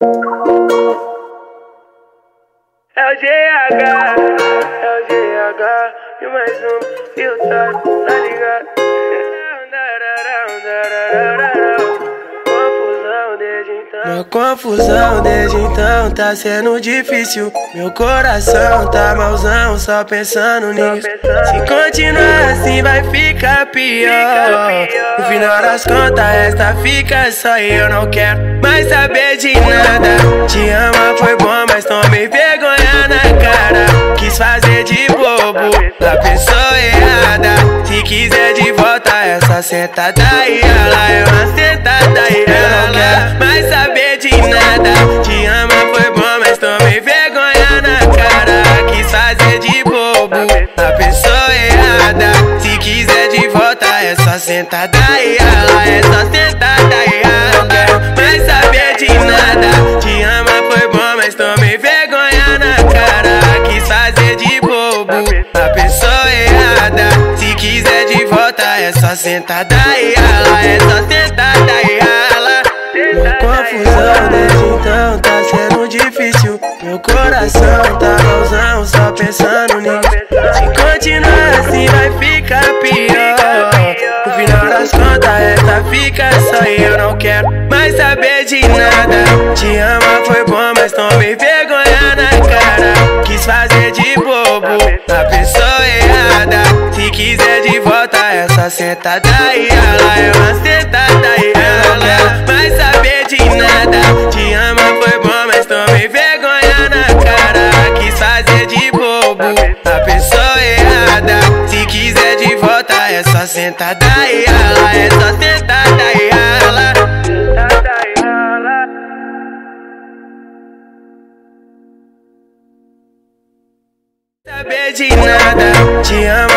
É o GH, é o GH e mais um filtrado, tá ligado? Confusão desde então. Uma confusão desde então tá sendo difícil. Meu coração tá malzão, só pensando nisso. Se continuar assim vai ficar pior. Das contas, esta fica só e eu não quero mais saber de nada. Te ama foi bom, mas tomei vergonha na cara. Quis fazer de bobo da pessoa errada. Se quiser de volta, essa sentada e ela é uma sentada sentada e ela é só sentada e ela não quer mais saber de nada. Te ama foi bom, mas tomei vergonha na cara. Quis fazer de bobo a pessoa errada. Se quiser de volta, é só sentada e ela é só sentada e ela. Uma confusão desde então tá sendo difícil. Meu coração tá malzão, só pensando nisso. Fica só e eu não quero mais saber de nada. Te ama foi bom, mas tomei vergonha na cara. Quis fazer de bobo a pessoa errada. Se quiser de volta, essa sentada e ela é uma sentada e ela não quer mais saber de nada. Te ama foi bom, mas tomei vergonha na cara. Quis fazer de bobo a pessoa errada. Se quiser de volta, é só sentada e ela é só sentada e. Sentada e. Saber de nada, te bom,